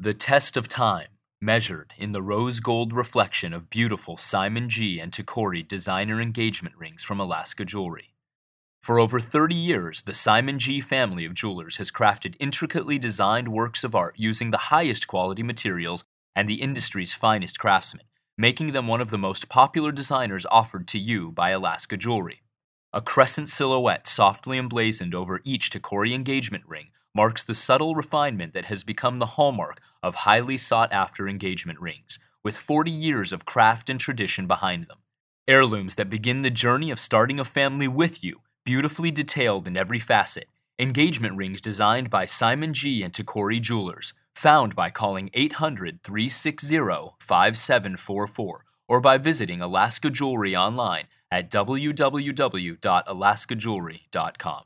The test of time, measured in the rose gold reflection of beautiful Simon G. and Tacori designer engagement rings from Alaska Jewelry. For over 30 years, the Simon G. family of jewelers has crafted intricately designed works of art using the highest quality materials and the industry's finest craftsmen, making them one of the most popular designers offered to you by Alaska Jewelry. A crescent silhouette softly emblazoned over each Tacori engagement ring marks the subtle refinement that has become the hallmark of highly sought after engagement rings, with 40 years of craft and tradition behind them. Heirlooms that begin the journey of starting a family with you, beautifully detailed in every facet. Engagement rings designed by Simon G. and Tacori Jewelers, found by calling 800 360 5744 or by visiting Alaska Jewelry online at www.alaskajewelry.com.